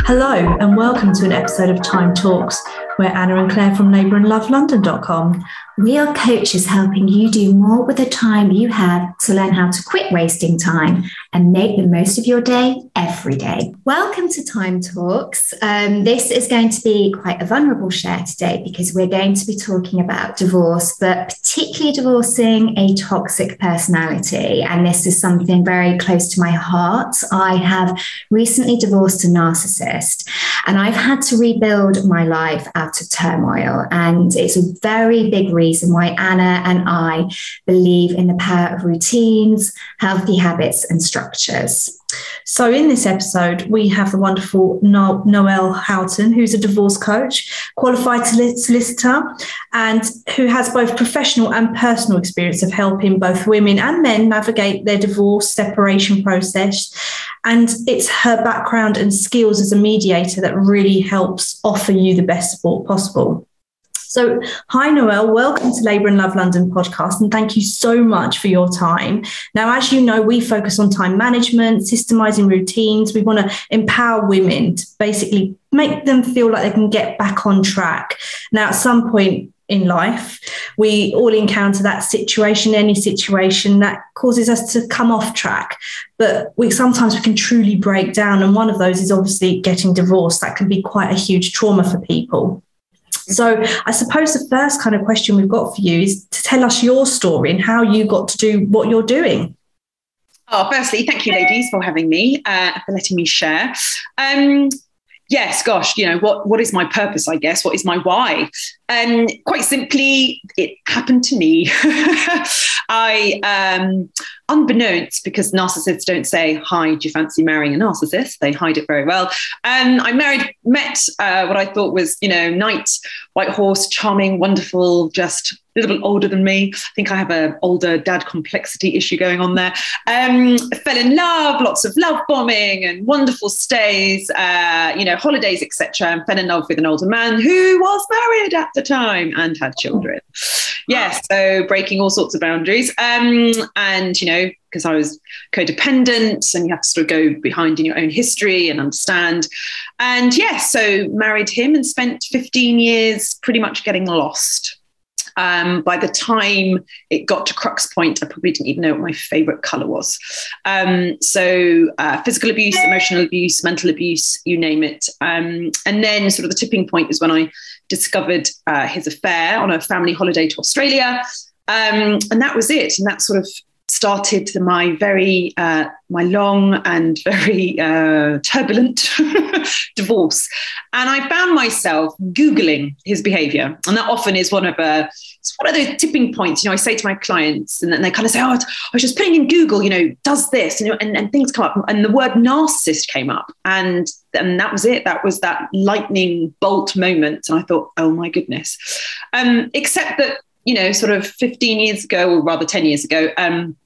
Hello, and welcome to an episode of Time Talks. We're Ana and Claire from labourandlovelondon.com. We are coaches helping you do more with the time you have to learn how to quit wasting time and make the most of your day every day. Welcome to Time Talks. Um, this is going to be quite a vulnerable share today because we're going to be talking about divorce, but particularly divorcing a toxic personality. And this is something very close to my heart. I have recently divorced a narcissist and I've had to rebuild my life out of turmoil. And it's a very big reason why Ana and I believe in the power of routines, healthy habits, and structures. So, in this episode, we have the wonderful no- Nawal Houghton, who's a divorce coach, qualified solicitor, and who has both professional and personal experience of helping both women and men navigate their divorce separation process. And it's her background and skills as a mediator that really helps offer you the best support possible. So, hi, Nawal. Welcome to Labour and Love London podcast, and thank you so much for your time. Now, as you know, we focus on time management, systemizing routines. We want to empower women to basically make them feel like they can get back on track. Now, at some point, in life. We all encounter that situation, any situation that causes us to come off track. But we sometimes we can truly break down. And one of those is obviously getting divorced. That can be quite a huge trauma for people. So I suppose the first kind of question we've got for you is to tell us your story and how you got to do what you're doing. Oh, firstly, thank you, ladies, for having me, uh, for letting me share. Um, yes, gosh, you know, what, what is my purpose, I guess? What is my why? And um, quite simply, it happened to me. I, um, unbeknownst, because narcissists don't say, Hi, do you fancy marrying a narcissist? They hide it very well. And um, I married, met uh, what I thought was, you know, knight, white horse, charming, wonderful, just a little bit older than me. I think I have an older dad complexity issue going on there. Um, fell in love, lots of love bombing and wonderful stays, uh, you know, holidays, etc. And fell in love with an older man who was married at the time and had children. Yes, so breaking all sorts of boundaries. Um, and, you know, because I was codependent and you have to sort of go behind in your own history and understand. And yes, so married him and spent 15 years pretty much getting lost um, by the time it got to crux point, I probably didn't even know what my favorite color was. Um, so, uh, physical abuse, emotional abuse, mental abuse, you name it. Um, and then, sort of, the tipping point is when I discovered uh, his affair on a family holiday to Australia. Um, and that was it. And that sort of started my very uh, my long and very uh, turbulent divorce. And i found myself googling his behavior. And that often is one of a uh, it's one of those tipping points. You know i say to my clients and then they kind of say oh i was just putting in google you know does this you know and, and things come up. And the word narcissist came up. And and that was it. That was that lightning bolt moment. And i thought oh my goodness. Um, except that you know, sort of 15 years ago, or rather 10 years ago, um,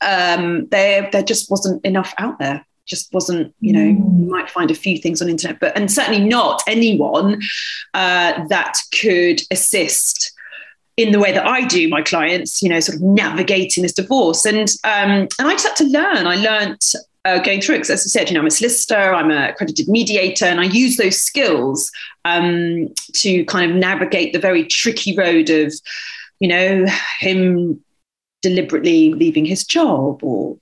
um, there there just wasn't enough out there. Just wasn't, you know, mm. you might find a few things on internet, but and certainly not anyone uh, that could assist in the way that I do my clients, you know, sort of navigating this divorce. And um, and I just had to learn. I learned uh, going through it because, as I said, you know, I'm a solicitor, I'm a accredited mediator, and I use those skills um, to kind of navigate the very tricky road of, you know, him deliberately leaving his job or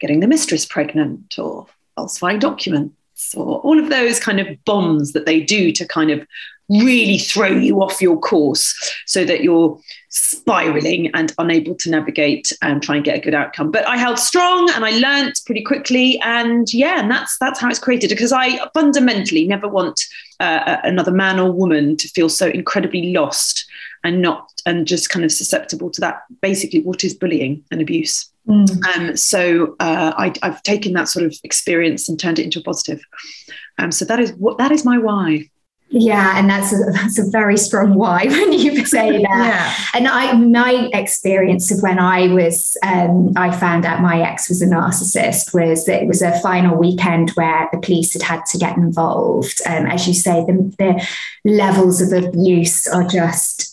getting the mistress pregnant or falsifying documents or all of those kind of bombs that they do to kind of really throw you off your course so that you're spiraling and unable to navigate and try and get a good outcome. But i held strong and i learnt pretty quickly and yeah and that's that's how it's created because i fundamentally never want uh, another man or woman to feel so incredibly lost and not and just kind of susceptible to that basically what is bullying and abuse mm. um, so uh, I, have taken that sort of experience and turned it into a positive um, so that is what that is my why yeah, and that's a, that's a very strong why when you say that. yeah. And I, my experience of when I was, um, I found out my ex was a narcissist was that it was a final weekend where the police had had to get involved. Um, as you say, the, the levels of abuse are just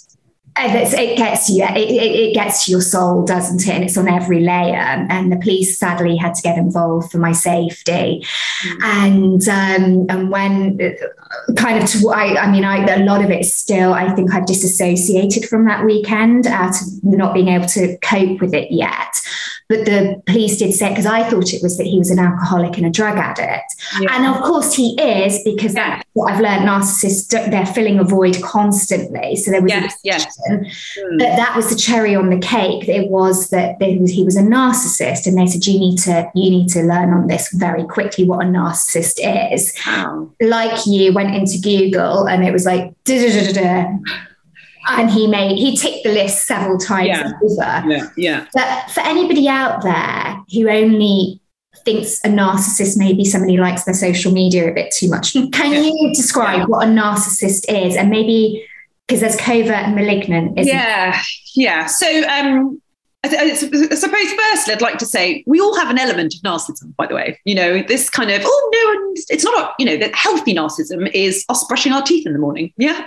it gets you. It, it, gets to your soul, doesn't it? And it's on every layer. And the police sadly had to get involved for my safety. Mm. And um, and when uh, kind of to, I, I mean, I, a lot of it still. I think I've disassociated from that weekend out of not being able to cope with it yet. But the police did say because I thought it was that he was an alcoholic and a drug addict, yeah. and of course he is because that's what I've learned. Narcissists they're filling a void constantly. So there was yes, yes. Mm. But that was the cherry on the cake. It was that was, he was a narcissist, and they said you need to you need to learn on this very quickly what a narcissist is. Wow. Like you went into Google and it was like and he made he ticked the list several times yeah. over. Yeah, yeah. But for anybody out there who only thinks a narcissist may be somebody likes their social media a bit too much, can yeah. you describe yeah. what a narcissist is and maybe because there's covert and malignant? yeah, it? yeah. So um, I, suppose firstly, I'd like to say we all have an element of narcissism, by the way. You know, this kind of, oh, no, it's not, a, you know, that healthy narcissism is us brushing our teeth in the morning. Yeah.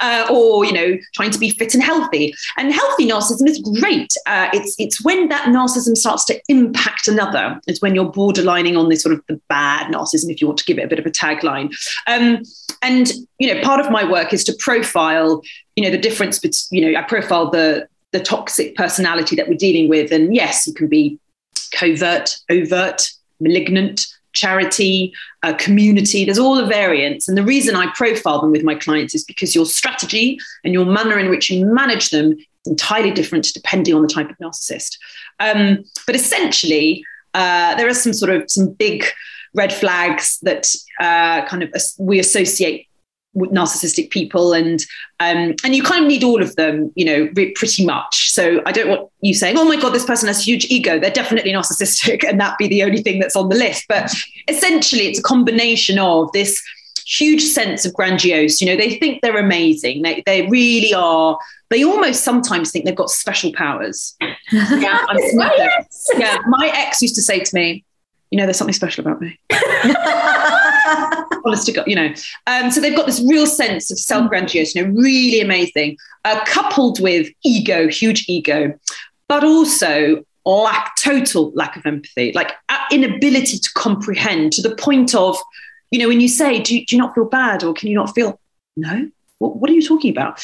uh, or, you know, trying to be fit and healthy. And healthy narcissism is great. Uh, it's, it's when that narcissism starts to impact another. It's when you're borderlining on this sort of the bad narcissism, if you want to give it a bit of a tagline. Um, and, you know, part of my work is to profile you know the difference between you know i profile the the toxic personality that we're dealing with. And yes, you can be covert, overt, malignant, charity, uh, community. There's all the variants. And the reason I profile them with my clients is because your strategy and your manner in which you manage them is entirely different depending on the type of narcissist. Um, but essentially, uh, there are some sort of some big red flags that uh, kind of we associate narcissistic people and um, and you kind of need all of them you know pretty much. So i don't want you saying oh my god this person has huge ego. They're definitely narcissistic and that be the only thing that's on the list. But essentially it's a combination of this huge sense of grandiose. You know they think they're amazing. They, they really are. They almost sometimes think they've got special powers. Yeah, yes. yeah my ex used to say to me you know there's something special about me honest God, you know. Um, so they've got this real sense of self grandiose, you know, really amazing, uh, coupled with ego, huge ego, but also lack, total lack of empathy, like inability to comprehend to the point of, you know, when you say, do, do you not feel bad or can you not feel, no, what, what, are you talking about?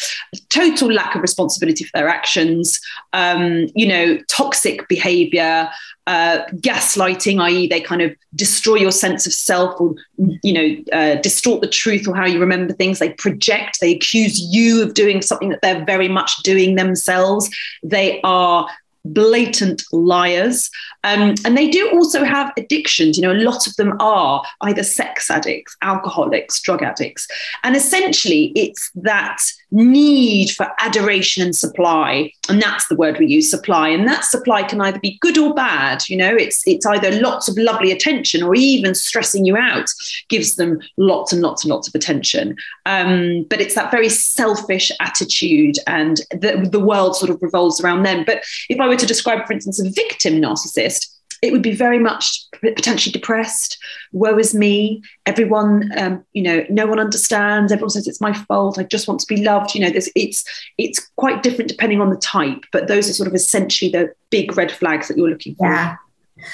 Total lack of responsibility for their actions, um, you know, toxic behavior, uh, gaslighting, i.e., they kind of destroy your sense of self or, you know, uh, distort the truth or how you remember things. They project, they accuse you of doing something that they're very much doing themselves. They are blatant liars. Um, and they do also have addictions. You know, a lot of them are either sex addicts, alcoholics, drug addicts. And essentially, it's that need for adoration and supply. And that's the word we use, supply. And that supply can either be good or bad. You know, it's, it's either lots of lovely attention or even stressing you out gives them lots and lots and lots of attention. Um, but it's that very selfish attitude and the, the world sort of revolves around them. But if I were to describe, for instance, a victim narcissist, it would be very much potentially depressed. Woe is me. Everyone, um, you know, no one understands. Everyone says it's my fault. I just want to be loved. You know, there's, it's it's quite different depending on the type. But those are sort of essentially the big red flags that you're looking for. Yeah.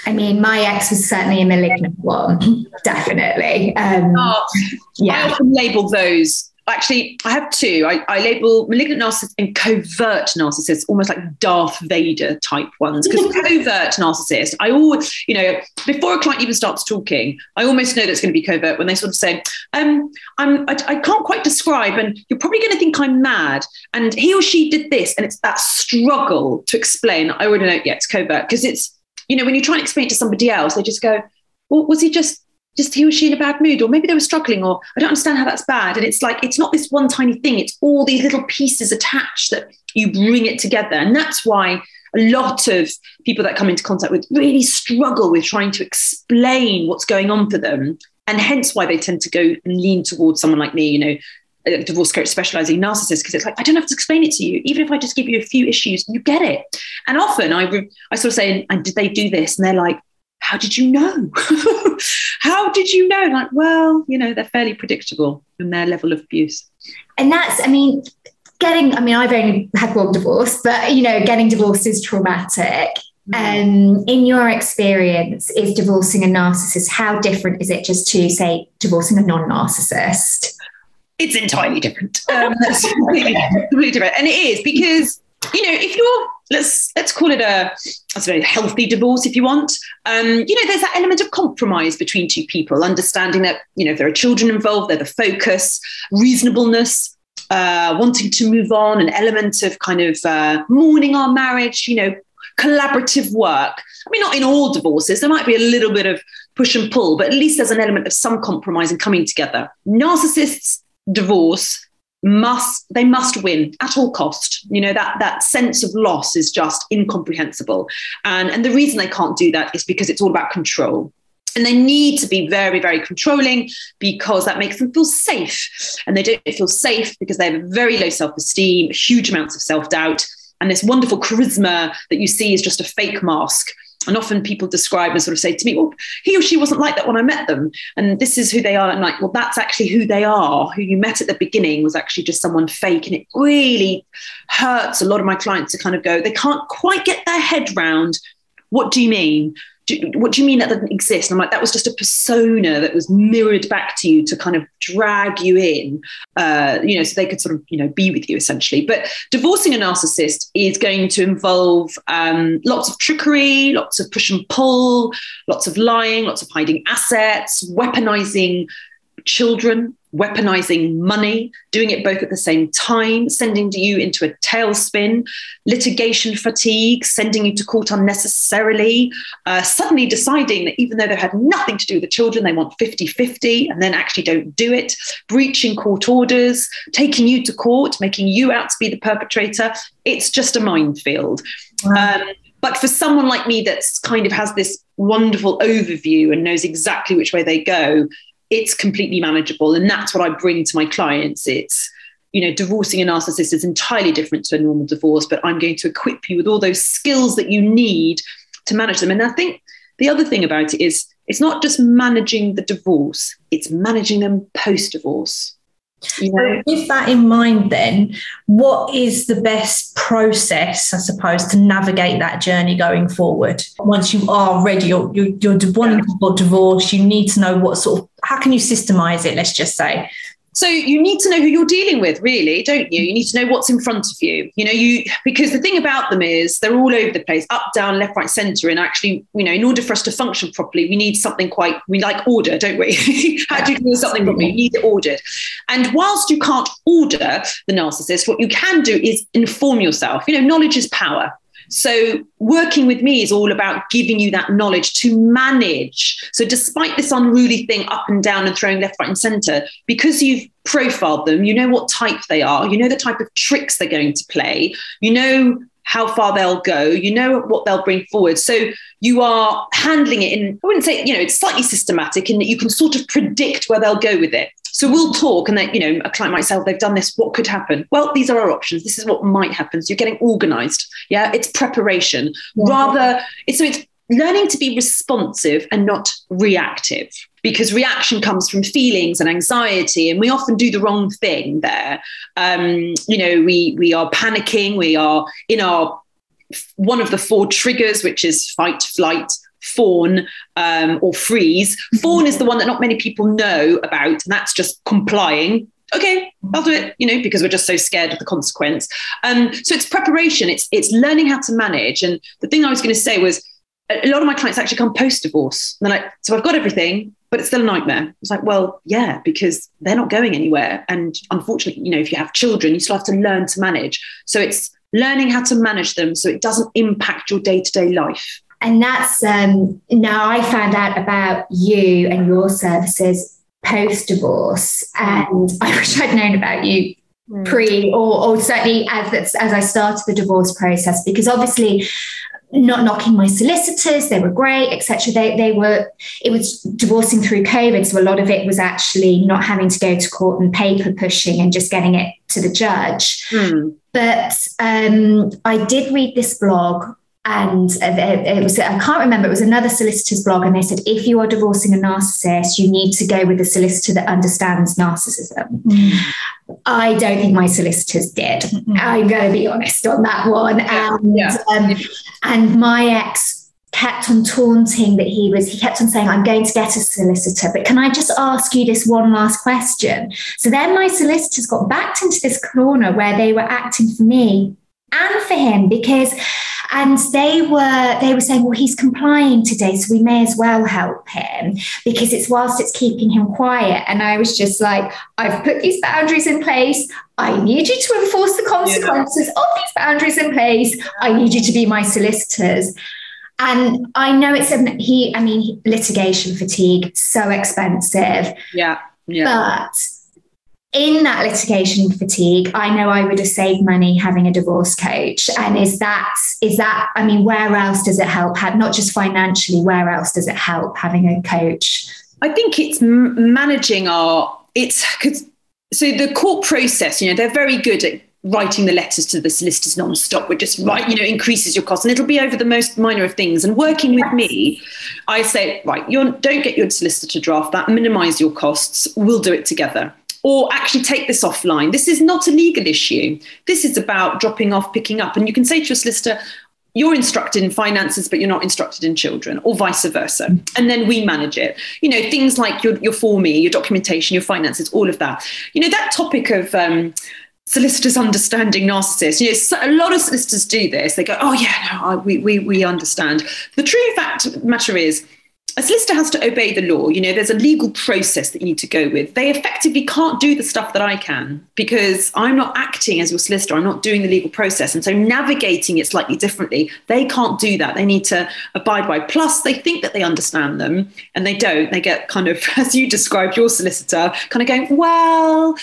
I mean, my ex was certainly a malignant one, definitely. Um, oh, yeah. I often label those actually, I have two. I, I label malignant narcissists and covert narcissists, almost like Darth Vader type ones. Because covert narcissist, I always, you know, before a client even starts talking, I almost know that's going to be covert when they sort of say, um, I'm, I, I can't quite describe, and you're probably going to think I'm mad. And he or she did this, and it's that struggle to explain. I already know, yeah, it's covert because it's, you know, when you try and explain it to somebody else, they just go, well, was he just just he or she in a bad mood, or maybe they were struggling, or I don't understand how that's bad. And it's like, it's not this one tiny thing, it's all these little pieces attached that you bring it together. And that's why a lot of people that come into contact with really struggle with trying to explain what's going on for them. And hence why they tend to go and lean towards someone like me, you know, a divorce coach specializing narcissist, because it's like, I don't have to explain it to you. Even if I just give you a few issues, you get it. And often I, I sort of say, and did they do this? And they're like, how did you know? how did you know? Like, well, you know, they're fairly predictable in their level of abuse. And that's, I mean, getting, I mean, I've only had one divorce, but you know, getting divorced is traumatic. Mm-hmm. Um, in your experience, is divorcing a narcissist, how different is it just to say divorcing a non-narcissist? It's entirely different. Um, completely, completely different. And it is because, you know, if you're let's let's call it a I suppose healthy divorce if you want. Um, you know, there's that element of compromise between two people, understanding that you know if there are children involved, they're the focus, reasonableness, uh, wanting to move on, an element of kind of uh, mourning our marriage. You know, collaborative work. I mean, not in all divorces. There might be a little bit of push and pull, but at least there's an element of some compromise and coming together. Narcissists divorce must they must win at all cost. You know that that sense of loss is just incomprehensible. And and the reason they can't do that is because it's all about control. And they need to be very, very controlling because that makes them feel safe. And they don't feel safe because they have very low self esteem, huge amounts of self doubt, and this wonderful charisma that you see is just a fake mask and often people describe and sort of say to me, well, he or she wasn't like that when I met them. And this is who they are. And like, well, that's actually who they are. Who you met at the beginning was actually just someone fake. And it really hurts a lot of my clients to kind of go, they can't quite get their head round. What do you mean? Do, what do you mean that doesn't exist? And I'm like, that was just a persona that was mirrored back to you to kind of drag you in, uh, you know, so they could sort of, you know, be with you essentially. But divorcing a narcissist is going to involve um, lots of trickery, lots of push and pull, lots of lying, lots of hiding assets, weaponizing children, weaponizing money, doing it both at the same time, sending you into a tailspin, litigation fatigue, sending you to court unnecessarily, uh, suddenly deciding that even though they had nothing to do with the children, they want 50 50 and then actually don't do it, breaching court orders, taking you to court, making you out to be the perpetrator. It's just a minefield. Wow. Um, but for someone like me that's kind of has this wonderful overview and knows exactly which way they go, it's completely manageable. And that's what I bring to my clients. It's, you know, divorcing a narcissist is entirely different to a normal divorce, but I'm going to equip you with all those skills that you need to manage them. And I think the other thing about it is it's not just managing the divorce, it's managing them post divorce. You know? with that in mind, then, what is the best process, I suppose, to navigate that journey going forward? Once you are ready, you're, you're, you're wanting to divorce, you need to know what sort of, how can you systemize it, let's just say? So you need to know who you're dealing with, really, don't you? You need to know what's in front of you. You know, you because the thing about them is they're all over the place, up, down, left, right, centre. And actually, you know, in order for us to function properly, we need something quite we like order, don't we? How do you do something properly? You need it ordered. And whilst you can't order the narcissist, what you can do is inform yourself. You know, knowledge is power. So, working with me is all about giving you that knowledge to manage. So, despite this unruly thing up and down and throwing left, right, and center, because you've profiled them, you know what type they are, you know the type of tricks they're going to play, you know how far they'll go, you know what they'll bring forward. So, you are handling it in, I wouldn't say, you know, it's slightly systematic in that you can sort of predict where they'll go with it. So we'll talk, and then you know, a client might say, oh, "They've done this. What could happen?" Well, these are our options. This is what might happen. So you're getting organised. Yeah, it's preparation yeah. rather. It's so it's learning to be responsive and not reactive because reaction comes from feelings and anxiety and we often do the wrong thing there um, you know we we are panicking we are in our one of the four triggers which is fight flight fawn um, or freeze. Fawn is the one that not many people know about, and that's just complying. Okay, I'll do it, you know, because we're just so scared of the consequence. Um, so it's preparation, it's it's learning how to manage. And the thing I was going to say was a lot of my clients actually come post divorce. They're like, so I've got everything, but it's still a nightmare. It's like, well, yeah, because they're not going anywhere. And unfortunately, you know, if you have children, you still have to learn to manage. So it's learning how to manage them so it doesn't impact your day to day life and that's um, now I found out about you and your services post divorce, and I wish I'd known about you mm. pre or, or certainly as as I started the divorce process because obviously not knocking my solicitors they were great etc they, they were it was divorcing through covid so a lot of it was actually not having to go to court and paper pushing and just getting it to the judge mm. but um, i did read this blog and it was I can't remember it was another solicitor's blog and they said if you are divorcing a narcissist you need to go with a solicitor that understands narcissism mm. I don't think my solicitors did. Mm-hmm. I'm going to be honest on that one. And, yeah. um, and my ex kept on taunting that he was, he kept on saying, I'm going to get a solicitor, but can I just ask you this one last question? So then my solicitors got backed into this corner where they were acting for me and for him because and they were they were saying well he's complying today so we may as well help him because it's whilst it's keeping him quiet and i was just like i've put these boundaries in place i need you to enforce the consequences yeah. of these boundaries in place i need you to be my solicitors and I know it's a he. I mean, litigation fatigue so expensive. Yeah, yeah. But in that litigation fatigue, I know I would have saved money having a divorce coach. And is that is that? I mean, where else does it help? Have, Not just financially. Where else does it help having a coach? I think it's managing our. It's so the court process. You know, they're very good at writing the letters to the solicitors non-stop would just write, you know, increases your cost. And it'll be over the most minor of things. And working with me, I say, right, you don't get your solicitor to draft that, minimize your costs, we'll do it together. Or actually take this offline. This is not a legal issue. This is about dropping off, picking up. And you can say to your solicitor, you're instructed in finances, but you're not instructed in children, or vice versa. And then we manage it. You know, things like your, your for me, your documentation, your finances, all of that. You know, that topic of um, solicitors understanding narcissists. You know, a lot of solicitors do this. They go, "Oh yeah, no, I, we we we understand." The true fact matter is a solicitor has to obey the law. You know, there's a legal process that you need to go with. They effectively can't do the stuff that I can because I'm not acting as your solicitor. I'm not doing the legal process. And so navigating it slightly differently, they can't do that. They need to abide by. Plus, they think that they understand them and they don't. They get kind of, as you described your solicitor, kind of going, well,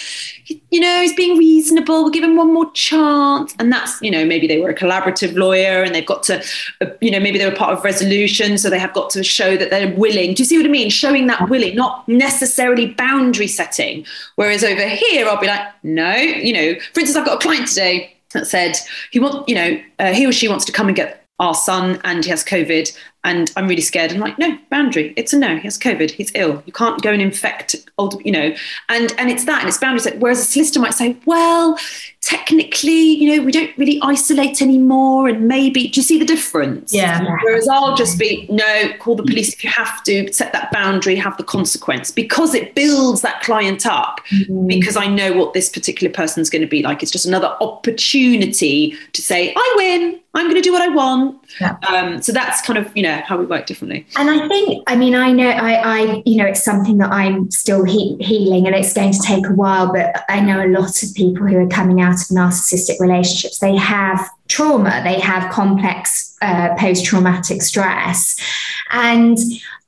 you know, he's being reasonable. We'll give him one more chance. And that's, you know, maybe they were a collaborative lawyer and they've got to, uh, you know, maybe they were part of resolution. So they have got to show that they're willing. Do you see what I mean? Showing that willing, not necessarily boundary setting. Whereas over here, I'll be like, no, you know, for instance, I've got a client today that said he want, you know, uh, he or she wants to come and get our son and he has COVID and I'm really scared. I'm like, no, boundary. It's a no. He has COVID. He's ill. You can't go and infect old, you know. And and it's that, and it's boundaries. Whereas a solicitor might say, well, technically, you know, we don't really isolate anymore, and maybe. Do you see the difference? Yeah. Whereas I'll just be, no, call the police if you have to. Set that boundary. Have the consequence because it builds that client up. Mm-hmm. Because I know what this particular person's going to be like. It's just another opportunity to say, I win. I'm going to do what I want. Yeah. Um, so that's kind of you know how we work differently. And I think, I mean, I know, I, I you know, it's something that I'm still he- healing, and it's going to take a while. But I know a lot of people who are coming out of narcissistic relationships. They have trauma. They have complex uh, post-traumatic stress, and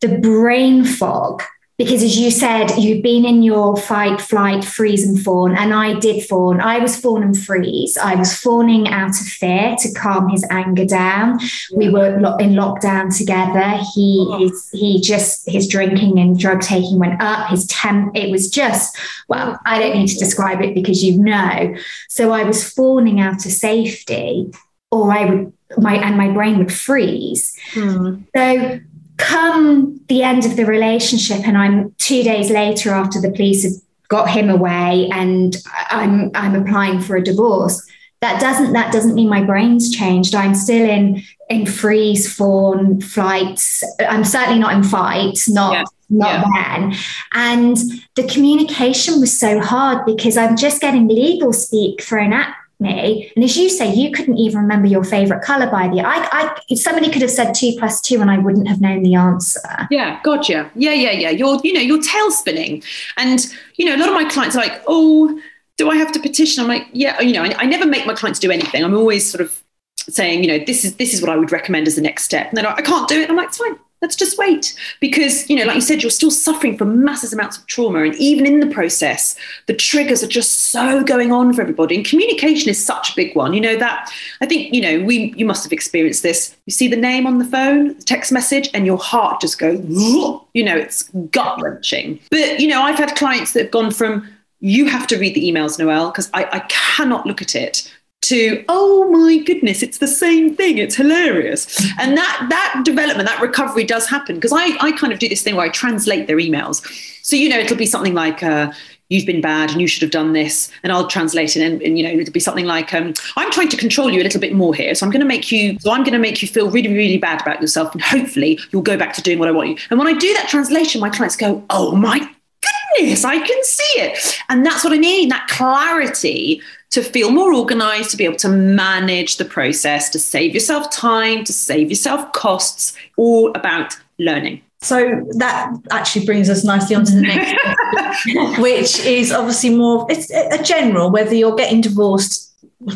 the brain fog because as you said you've been in your fight flight freeze and fawn and i did fawn. I was fawn and freeze. I was fawning out of fear to calm his anger down. We were in lockdown together. He his, he just his drinking and drug taking went up. His temp it was just well i don't need to describe it because you know. So i was fawning out of safety or i would my and my brain would freeze. Hmm. so come the end of the relationship and I'm two days later after the police have got him away and I'm I'm applying for a divorce. That doesn't that doesn't mean my brain's changed. I'm still in in freeze, fawn, flights. I'm certainly not in fight, not yeah. not yeah. then. And the communication was so hard because I'm just getting legal speak thrown at me. And as you say, you couldn't even remember your favorite color by the I, I somebody could have said two plus two and I wouldn't have known the answer. Yeah, gotcha. Yeah, yeah, yeah. You're, you know, you're tail spinning. And, you know, a lot of my clients are like, oh, do I have to petition? I'm like, yeah, you know, I, I never make my clients do anything. I'm always sort of saying, you know, this is this is what I would recommend as the next step. And they're like, I can't do it. I'm like, it's fine let's just wait. Because you know like you said you're still suffering from massive amounts of trauma. And even in the process the triggers are just so going on for everybody. And communication is such a big one. You know that i think you know we you must have experienced this. You see the name on the phone the text message and your heart just goes you know it's gut wrenching but you know i've had clients that have gone from you have to read the emails Nawal, because I, I cannot look at it to oh my goodness it's the same thing it's hilarious. And that that development that recovery does happen because I, I kind of do this thing where i translate their emails. So you know it'll be something like uh, you've been bad and you should have done this and i'll translate it and, and you know it'll be something like um, i'm trying to control you a little bit more here so i'm going to make you so i'm going to make you feel really really bad about yourself and hopefully you'll go back to doing what i want you. And when i do that translation my clients go oh my goodness i can see it. And that's what i mean that clarity to feel more organized to be able to manage the process to save yourself time to save yourself costs all about learning so that actually brings us nicely on to the next, which is obviously more it's a general. Whether you're getting divorced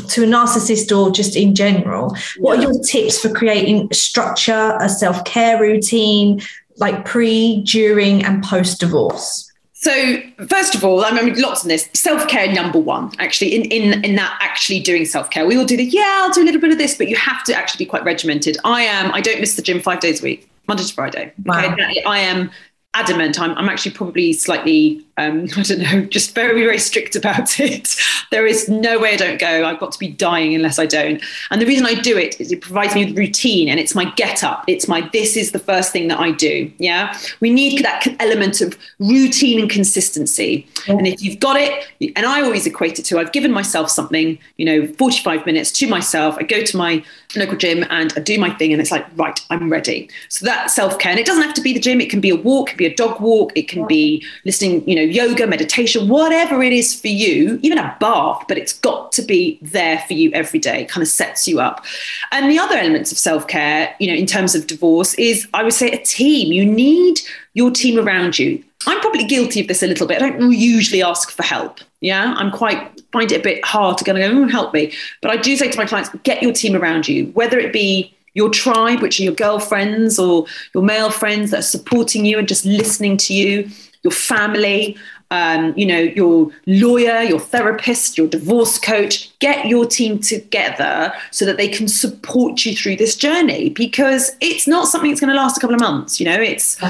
to a narcissist or just in general, what are your tips for creating structure, a self care routine, like pre, during, and post divorce? So first of all, I mean, lots of this self care number one. Actually, in in in that actually doing self care, we all do the yeah, I'll do a little bit of this, but you have to actually be quite regimented. I am. I don't miss the gym five days a week. Monday to Friday. Wow. Okay, I am adamant. I'm, I'm actually probably slightly, um, I don't know, just very, very strict about it. there is no way I don't go. I've got to be dying unless I don't. And the reason I do it is it provides me with routine and it's my get up. It's my, this is the first thing that I do. Yeah. We need that element of routine and consistency. Yeah. And if you've got it, and I always equate it to, I've given myself something, you know, 45 minutes to myself. I go to my local gym and I do my thing and it's like, right, I'm ready. So that self care, and it doesn't have to be the gym. It can be a walk, it can be a dog walk, it can be listening, you know, yoga, meditation, whatever it is for you, even a bath, but it's got to be there for you every day, kind of sets you up. And the other elements of self care, you know, in terms of divorce is I would say a team. You need your team around you. I'm probably guilty of this a little bit. I don't usually ask for help. Yeah, I'm quite find it a bit hard to go, oh, help me. But I do say to my clients, get your team around you, whether it be your tribe, which are your girlfriends or your male friends that are supporting you and just listening to you, your family, um, you know, your lawyer, your therapist, your divorce coach, get your team together so that they can support you through this journey because it's not something that's going to last a couple of months. You know, it's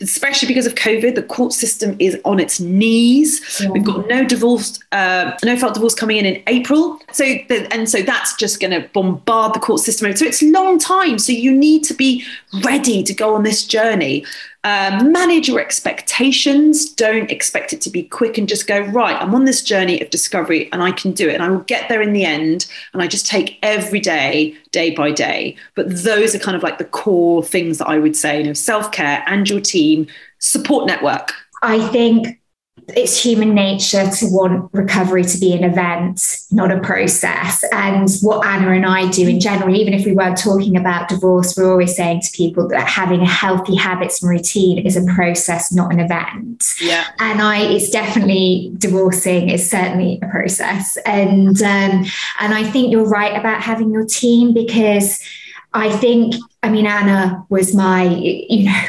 especially because of COVID, the court system is on its knees. Yeah. We've got no divorce, uh, no fault divorce coming in in April. So, the, and so that's just going to bombard the court system. So it's long time. So you need to be ready to go on this journey. Um, manage your expectations. Don't expect it to be quick and just go, right, I'm on this journey of discovery and I can do it and I will get there in the end. And I just take every day, day by day. But those are kind of like the core things that I would say, you know, self care and your team, support network. I think it's human nature to want recovery to be an event, not a process. And what Ana and I do in general, even if we weren't talking about divorce, we're always saying to people that having a healthy habits and routine is a process, not an event. Yeah. And I, it's definitely divorcing is certainly a process. And um, and I think you're right about having your team because I think, I mean, Ana was my, you know,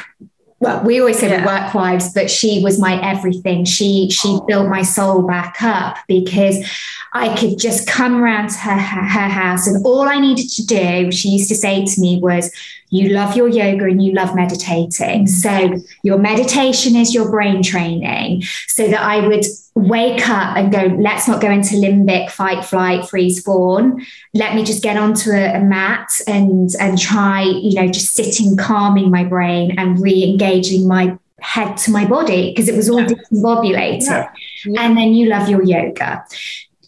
well, we always say yeah. we work wives, but she was my everything. She she oh. built my soul back up because I could just come around to her, her house, and all I needed to do, she used to say to me, was, "You love your yoga and you love meditating. Mm. So your meditation is your brain training." So that I would wake up and go, let's not go into limbic, fight, flight, freeze, fawn. Let me just get onto a, a, mat and and try, you know, just sitting, calming my brain and re-engaging my head to my body because it was all discombobulated. Yeah. Yeah. And then you love your yoga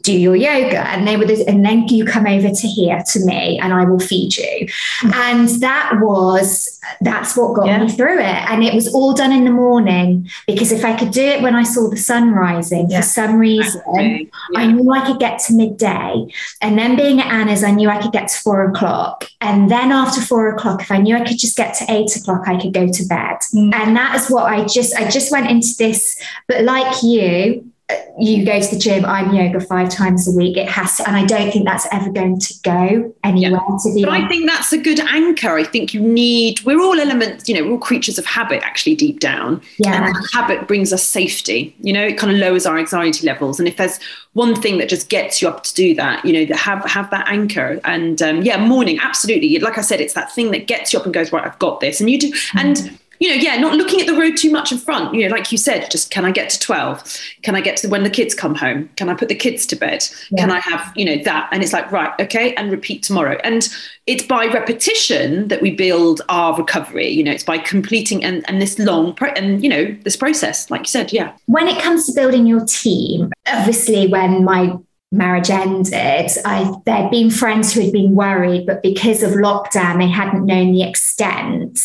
do your yoga and they were this, and then you come over to here to me and I will feed you. And that was that's what got yeah. me through it. And it was all done in the morning because if I could do it when I saw the sun rising yeah. for some reason, yeah. I knew I could get to midday. And then being at Ana's, I knew I could get to four o'clock. And then after four o'clock, if I knew I could just get to eight o'clock, I could go to bed. Mm. And that is what I just I just went into this, but like you, you go to the gym, I'm yoga five times a week. It has to, and I don't think that's ever going to go anywhere. Yeah. To be but I think that's a good anchor. I think you need. We're all elements, you know, we're all creatures of habit, actually, deep down. Yeah. And habit brings us safety. You know, it kind of lowers our anxiety levels. And if there's one thing that just gets you up to do that, you know, have have that anchor. And um, yeah, morning, absolutely. Like I said, it's that thing that gets you up and goes right. I've got this. And you do. Mm-hmm. And you know, yeah, not looking at the road too much in front. You know, like you said, just can I get to 12? Can I get to when the kids come home? Can I put the kids to bed? Yeah. Can I have, you know, that? And it's like, right, okay, and repeat tomorrow. And it's by repetition that we build our recovery. You know, it's by completing and, and this long pro- and, you know, this process, like you said, yeah. When it comes to building your team, obviously, when my marriage ended, I, there'd been friends who had been worried, but because of lockdown, they hadn't known the extent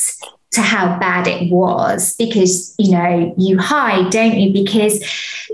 to how bad it was because you know you hide don't you? Because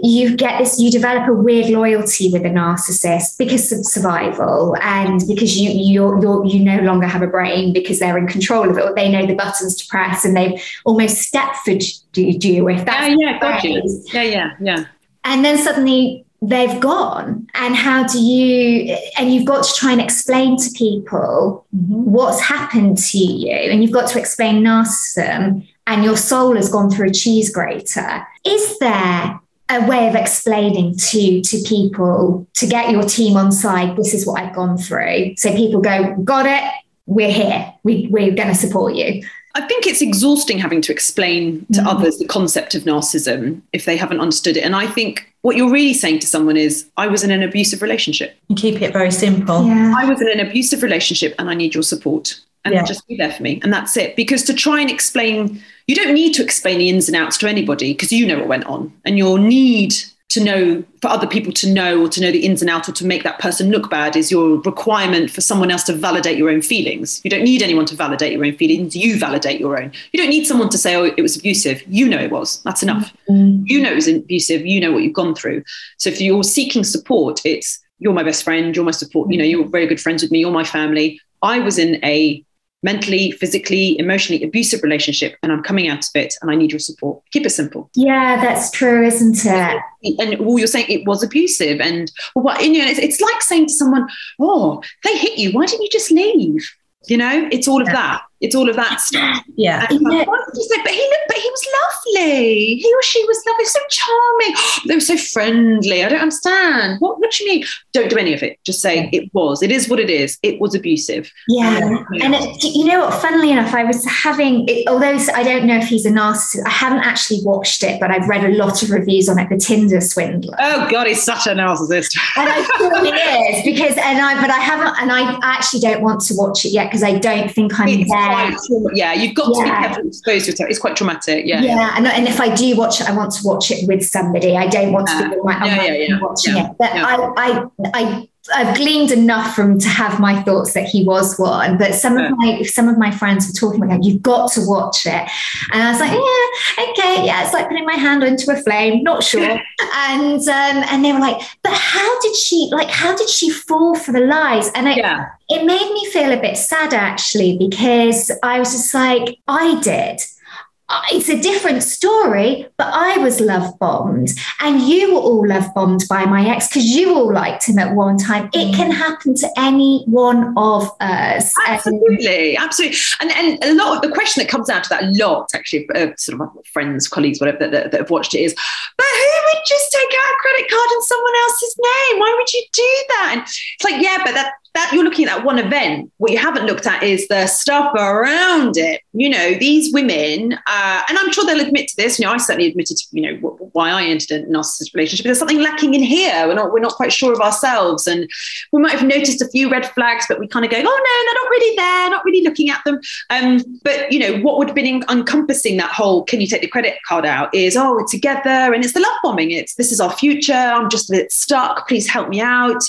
you get this you develop a weird loyalty with a narcissist because of survival and because you you you you no longer have a brain because they're in control of it or they know the buttons to press and they've almost stepford you if that's yeah yeah got you. yeah yeah yeah. And then suddenly they've gone and how do you and you've got to try and explain to people mm-hmm. what's happened to you and you've got to explain narcissism and your soul has gone through a cheese grater is there a way of explaining to to people to get your team on side this is what i've gone through so people go got it we're here we, we're going to support you I think it's exhausting having to explain to mm. others the concept of narcissism if they haven't understood it. And I think what you're really saying to someone is, I was in an abusive relationship. You keep it very simple. Yeah. I was in an abusive relationship and I need your support. And yeah. just be there for me. And that's it. Because to try and explain, you don't need to explain the ins and outs to anybody because you know what went on. And your need to know for other people to know or to know the ins and outs or to make that person look bad is your requirement for someone else to validate your own feelings. You don't need anyone to validate your own feelings. You validate your own. You don't need someone to say, oh, it was abusive. You know it was. That's enough. Mm-hmm. You know it was abusive. You know what you've gone through. So if you're seeking support, it's you're my best friend, you're my support, you know, you're very good friends with me, you're my family. I was in a mentally, physically, emotionally abusive relationship and I'm coming out of it and I need your support. Keep it simple. Yeah, that's true, isn't it? And well, you're saying it was abusive. And well, what, you know, it's, it's like saying to someone, oh, they hit you. Why didn't you just leave? You know, it's all of that. It's all of that stuff. Yeah. And like, say, but he looked, but he was lovely. He or she was lovely, so charming. they were so friendly. I don't understand. What, what do you mean? Don't do any of it. Just say it was. It is what it is. It was abusive. Yeah. And it, you know what? Funnily enough, I was having, it, although I don't know if he's a narcissist, I haven't actually watched it, but I've read a lot of reviews on it. The Tinder Swindler. Oh God, he's such a narcissist. and I feel he is because, and I, but I haven't, and I actually don't want to watch it yet because I don't think I'm it's there yeah, you've got yeah. to be careful to expose yourself. It's quite traumatic. Yeah. Yeah. And, and if I do watch it, I want to watch it with somebody. I don't want to be my, yeah, yeah, yeah, watching it. But I, I, I I've gleaned enough from to have my thoughts that he was one, but some yeah. of my some of my friends were talking about you've got to watch it, and I was like, yeah, okay, yeah, it's like putting my hand into a flame, not sure, and um, and they were like, but how did she like how did she fall for the lies? And it, yeah. it made me feel a bit sad actually because I was just like, I did it's a different story, but I was love bombed, and you were all love bombed by my ex because you all liked him at one time. It can happen to any one of us. Absolutely, absolutely. And and a lot of the question that comes out to that a lot, actually, uh, sort of friends, colleagues, whatever that, that, that, have watched it is, but who would just take out a credit card in someone else's name? Why would you do that? And it's like, yeah, but that that you're looking at one event. What you haven't looked at is the stuff around it. You know, these women, uh, and I'm sure they'll admit to this. You know, I certainly admitted, to, you know, why I entered a narcissist relationship. There's something lacking in here. We're not, we're not quite sure of ourselves, and we might have noticed a few red flags, but we kind of go, oh no, they're not really there, not really looking at them. Um, but you know, what would have been encompassing that whole, can you take the credit card out? Is oh, we're together, and it's the love bombing. It's this is our future. I'm just a bit stuck. Please help me out.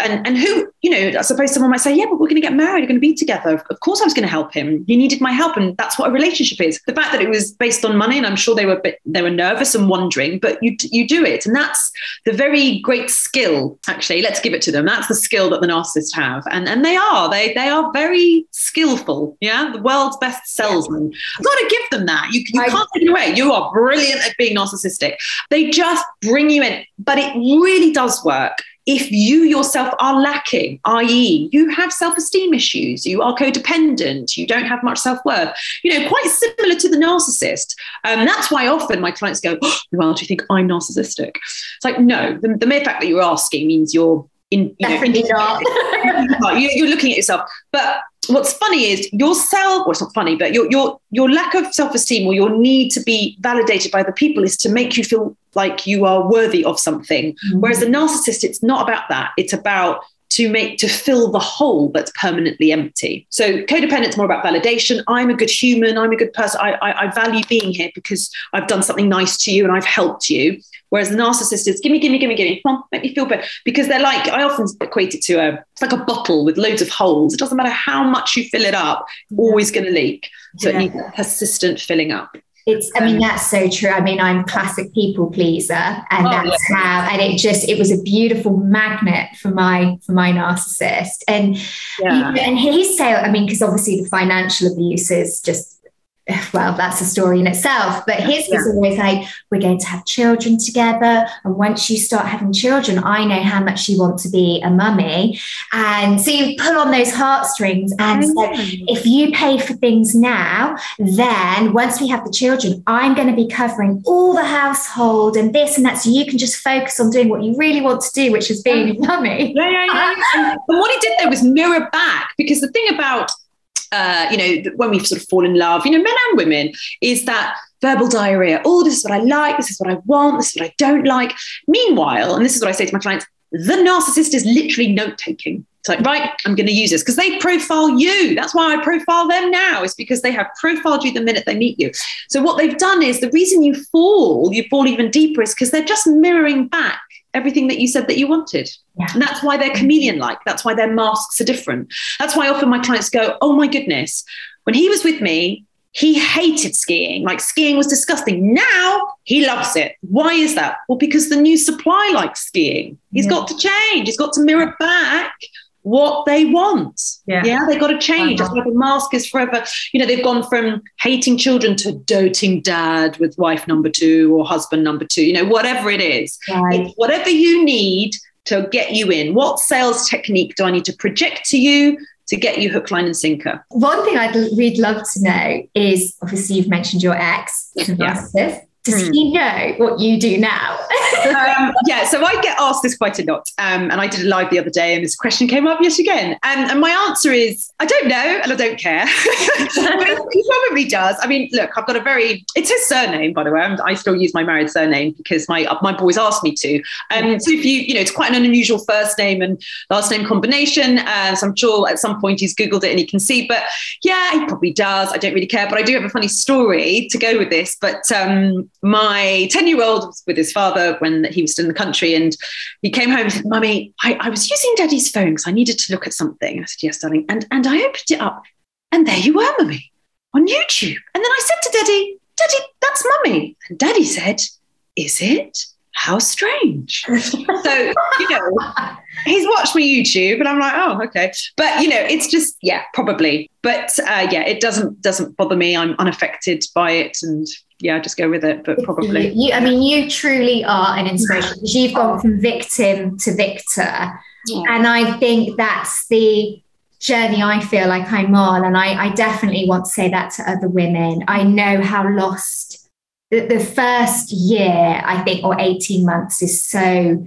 And and who, you know I suppose someone might say, yeah, but we're going to get married, we're going to be together. Of course, I was going to help him. He needed my help, and that's what a relationship is. The fact that it was based on money, and I'm sure they were bit, they were nervous and wondering, but you you do it, and that's the very great skill. Actually, let's give it to them. That's the skill that the narcissists have, and and they are they they are very skillful. Yeah, the world's best salesman. I've got to give them that. You you I, can't take it away. You are brilliant at being narcissistic. They just bring you in, but it really does work if you yourself are lacking, i.e., you have self esteem issues, you are codependent, you don't have much self worth, you know, quite similar to the narcissist. Um, that's why often my clients go, oh, Well, do you think I'm narcissistic? It's like, no, the, the mere fact that you're asking means you're in you Definitely know, not. you, are looking at yourself. But what's funny is your self, or it's not funny, but your your your lack of self-esteem or your need to be validated by the people is to make you feel like you are worthy of something. Mm-hmm. Whereas the narcissist, it's not about that. It's about to make to fill the hole that's permanently empty. So codependence more about validation. I'm a good human. I'm a good person. I, I, I, value being here because I've done something nice to you and I've helped you. Whereas the narcissist is give me, give me, give me, give me. Come on, make me feel better. Because they're like I often equate it to a it's like a bottle with loads of holes. It doesn't matter how much you fill it up, always going to leak. So yeah. it needs persistent filling up it's i mean that's so true i mean i'm classic people pleaser and oh, that's yeah. how and it just it was a beautiful magnet for my for my narcissist and yeah. and his sale i mean because obviously the financial abuse is just well, that's a story in itself. But his yeah. was always like, we're going to have children together. And once you start having children, I know how much you want to be a mummy. And so you pull on those heartstrings. And so if you pay for things now, then once we have the children, I'm going to be covering all the household and this and that. So you can just focus on doing what you really want to do, which is being a mummy. Yeah, yeah, yeah. and what he did there was mirror back because the thing about uh, you know, when we sort of fall in love, you know, men and women, is that verbal diarrhea. Oh, this is what I like. This is what I want. This is what I don't like. Meanwhile, and this is what I say to my clients, the narcissist is literally note taking. It's like, right, I'm going to use this because they profile you. That's why I profile them now, is because they have profiled you the minute they meet you. So, what they've done is the reason you fall, you fall even deeper, is because they're just mirroring back everything that you said that you wanted. Yeah. And that's why they're chameleon like. That's why their masks are different. That's why often my clients go, Oh my goodness, when he was with me, he hated skiing. Like skiing was disgusting. Now he loves it. Why is that? Well, because the new supply likes skiing. He's yeah. got to change. He's got to mirror back what they want. Yeah, yeah they got to change. Uh-huh. That's why the mask is forever. You know, they've gone from hating children to doting dad with wife number two or husband number two. You know, whatever it is, right. it's whatever you need to get you in. What sales technique do I need to project to you? To get you hook, line, and sinker. One thing I'd really love to know is obviously you've mentioned your ex, yeah. Does hmm. he know what you do now? um, yeah, so I get asked this quite a lot. Um, and I did a live the other day, and this question came up yet again. And, and my answer is I don't know, and I don't care. he probably does. I mean, look, I've got a very, it's his surname, by the way. I still use my married surname because my my boys asked me to. Um, so if you, you know, it's quite an unusual first name and last name combination. And so I'm sure at some point he's Googled it and he can see. But yeah, he probably does. I don't really care. But I do have a funny story to go with this. But, um, my 10 year old was with his father when he was in the country and he came home and said, Mummy, I, I was using daddy's phone because I needed to look at something. I said, Yes, darling. And, and I opened it up and there you were, Mummy, on YouTube. And then I said to Daddy, Daddy, that's Mummy. And Daddy said, Is it? How strange. so, you know, he's watched me YouTube and I'm like, oh, okay. But you know, it's just, yeah, probably. But uh, yeah, it doesn't doesn't bother me. I'm unaffected by it and yeah, just go with it. But probably, you, you, I mean, you truly are an inspiration because you've gone from victim to victor, yeah. and I think that's the journey I feel like I'm on, and I, I definitely want to say that to other women. I know how lost the, the first year, I think, or eighteen months is so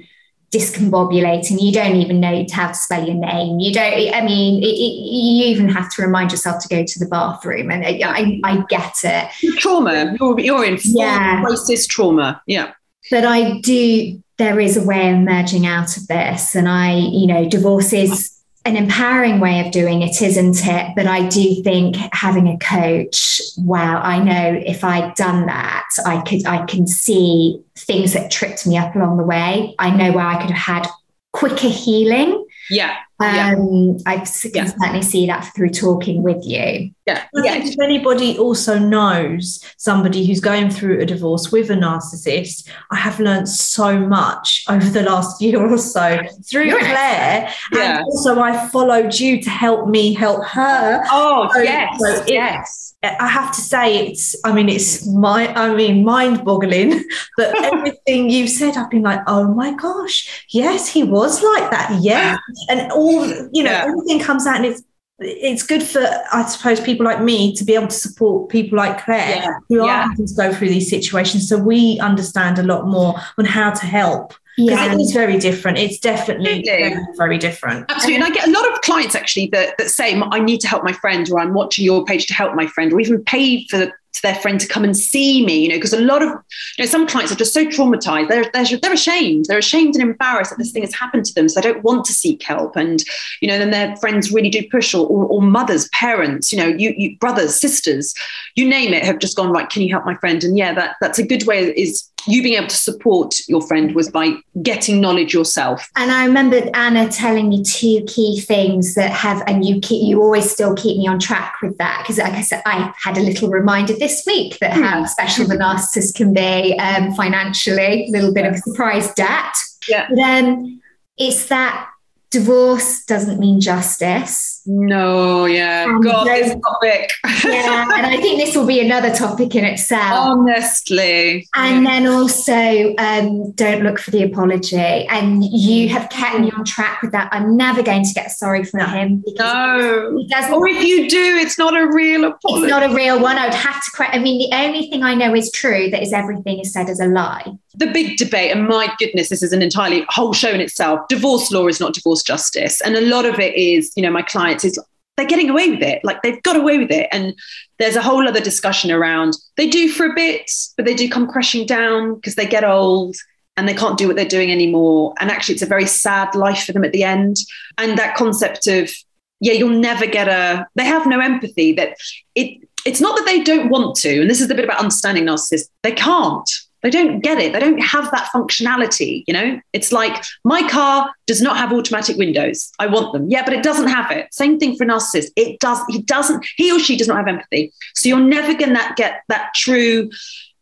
discombobulating. You don't even know how to spell your name. You don't, I mean, it, it, you even have to remind yourself to go to the bathroom. And uh, I, I get it. Trauma. You're, you're in yeah. racist trauma. Yeah. But I do, there is a way of merging out of this. And I, you know, divorces an empowering way of doing it, isn't it? But I do think having a coach, wow, I know if I'd done that, I could I can see things that tripped me up along the way. I know where I could have had quicker healing. Yeah. Um, I can yeah. certainly see that through talking with you. Yeah. I yeah. if anybody also knows somebody who's going through a divorce with a narcissist, I have learned so much over the last year or so through You're Claire. Yeah. And also I followed you to help me help her. Oh, so, yes. So it, yes I have to say it's I mean it's my I mean mind boggling but everything you've said I've been like oh my gosh yes he was like that yes and all you know yeah. everything comes out and it's it's good for I suppose people like me to be able to support people like Claire yeah. who yeah. are having to go through these situations so we understand a lot more on how to help yeah. it is very different. It's definitely very, very, different. Absolutely. And I get a lot of clients actually that, that say, I need to help my friend, or I'm watching your page to help my friend, or even pay for to their friend to come and see me, you know, because a lot of, you know, some clients are just so traumatized. They're, they're, they're ashamed. They're ashamed and embarrassed that this thing has happened to them. So they don't want to seek help. And, you know, then their friends really do push or, or, or mothers, parents, you know, you, you brothers, sisters, you name it, have just gone, right, can you help my friend? And yeah, that, that's a good way is you being able to support your friend was by getting knowledge yourself. And I remember Ana telling me two key things that have, and you keep, you always still keep me on track with that because, like I said, I had a little reminder this week that how hmm. special the narcissist can be um, financially, a little bit of surprise debt. Yeah. But um, it's that divorce doesn't mean justice. No, yeah. And God, this topic. yeah, and I think this will be another topic in itself. Honestly. And then also, um, don't look for the apology. And you have kept me on track with that. I'm never going to get sorry for him. no. He doesn't, or if you do, it's not a real apology. It's not a real one. I would have to. I mean, the only thing I know is true that is everything is said as a lie the big debate, and my goodness, this is an entirely whole show in itself. Divorce law is not divorce justice. And a lot of it is, you know, my clients is they're getting away with it. Like they've got away with it. And there's a whole other discussion around they do for a bit, but they do come crashing down because they get old and they can't do what they're doing anymore. And actually, it's a very sad life for them at the end. And that concept of, yeah, you'll never get a, they have no empathy that it, it's not that they don't want to. And this is the bit about understanding narcissists. They can't they don't get it. They don't have that functionality. You know, it's like my car does not have automatic windows. I want them. Yeah, but it doesn't have it. Same thing for a narcissist. It does. He doesn't. He or she does not have empathy. So you're never going to get that true.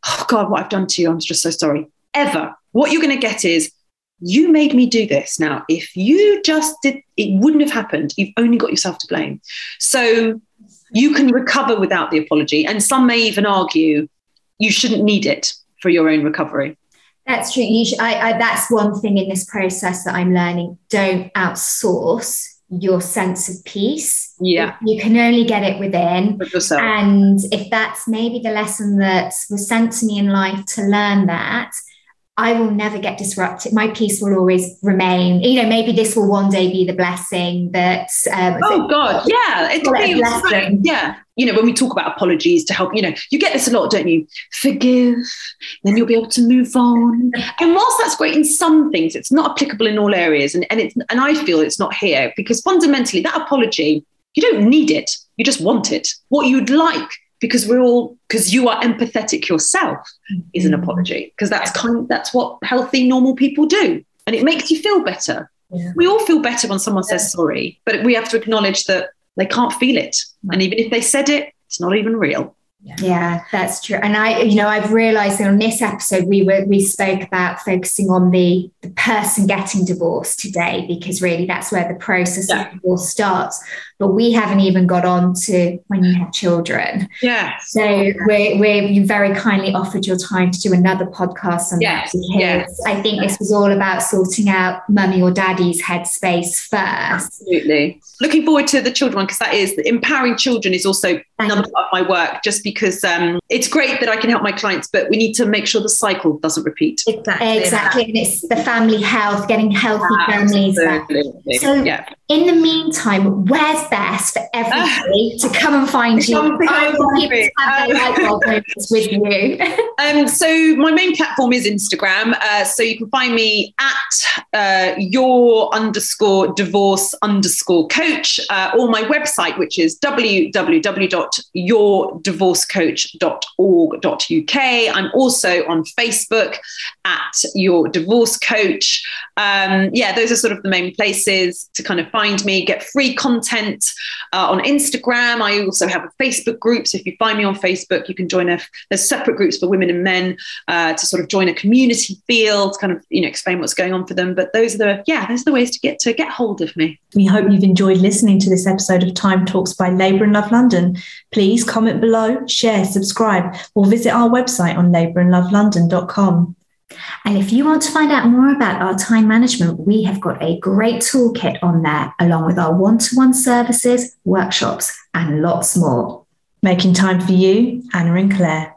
Oh God, what I've done to you. I'm just so sorry. Ever. What you're going to get is you made me do this. Now, if you just did, it wouldn't have happened. You've only got yourself to blame. So you can recover without the apology. And some may even argue you shouldn't need it for your own recovery. That's true. Should, I, I, that's one thing in this process that I'm learning. Don't outsource your sense of peace. Yeah. You can only get it within. And if that's maybe the lesson that was sent to me in life to learn that, I will never get disrupted. My peace will always remain. You know, maybe this will one day be the blessing that. Um, oh God, yeah, it's a blessing. Yeah, you know, when we talk about apologies to help, you know, you get this a lot, don't you? Forgive, then you'll be able to move on. And whilst that's great in some things, it's not applicable in all areas. And and it's and I feel it's not here because fundamentally that apology, you don't need it. You just want it. What you'd like because we're all because you are empathetic yourself is an mm-hmm. apology because that's kind that's what healthy normal people do and it makes you feel better yeah. we all feel better when someone yeah. says sorry but we have to acknowledge that they can't feel it and even if they said it it's not even real yeah. yeah. that's true. And I, you know, I've realized that on this episode we were we spoke about focusing on the the person getting divorced today because really that's where the process yeah. of divorce starts. But we haven't even got on to when you have children. Yeah. So we're, we're you very kindly offered your time to do another podcast on yes. that because yes. I think this was all about sorting out mummy or daddy's headspace first. Absolutely. Looking forward to the children one because that is empowering children is also another part of my work. Just because um, it's great that I can help my clients, but we need to make sure the cycle doesn't repeat. Exactly. Exactly. And it's the family health, getting healthy families. So yeah. In the meantime, where's best for everybody to come and find you? I want people to have their light bulb moments with you. um, so my main platform is Instagram. Uh, so you can find me at uh, your underscore divorce underscore coach uh, or my website, which is www.yourdivorcecoach.org.uk. I'm also on Facebook at Your Divorce Coach. Um, yeah, those are sort of the main places to kind of find me, get free content uh, on Instagram. I also have a Facebook group. So if you find me on Facebook, you can join a, there's separate groups for women and men uh, to sort of join a community feel to kind of, you know, explain what's going on for them. But those are the, yeah, those are the ways to get to get hold of me. We hope you've enjoyed listening to this episode of Time Talks by Labour and Love London. Please comment below, share, subscribe, or visit our website on labourandlovelondon.com. And if you want to find out more about our time management, we have got a great toolkit on there, along with our one to one services, workshops, and lots more. Making time for you, Ana and Claire.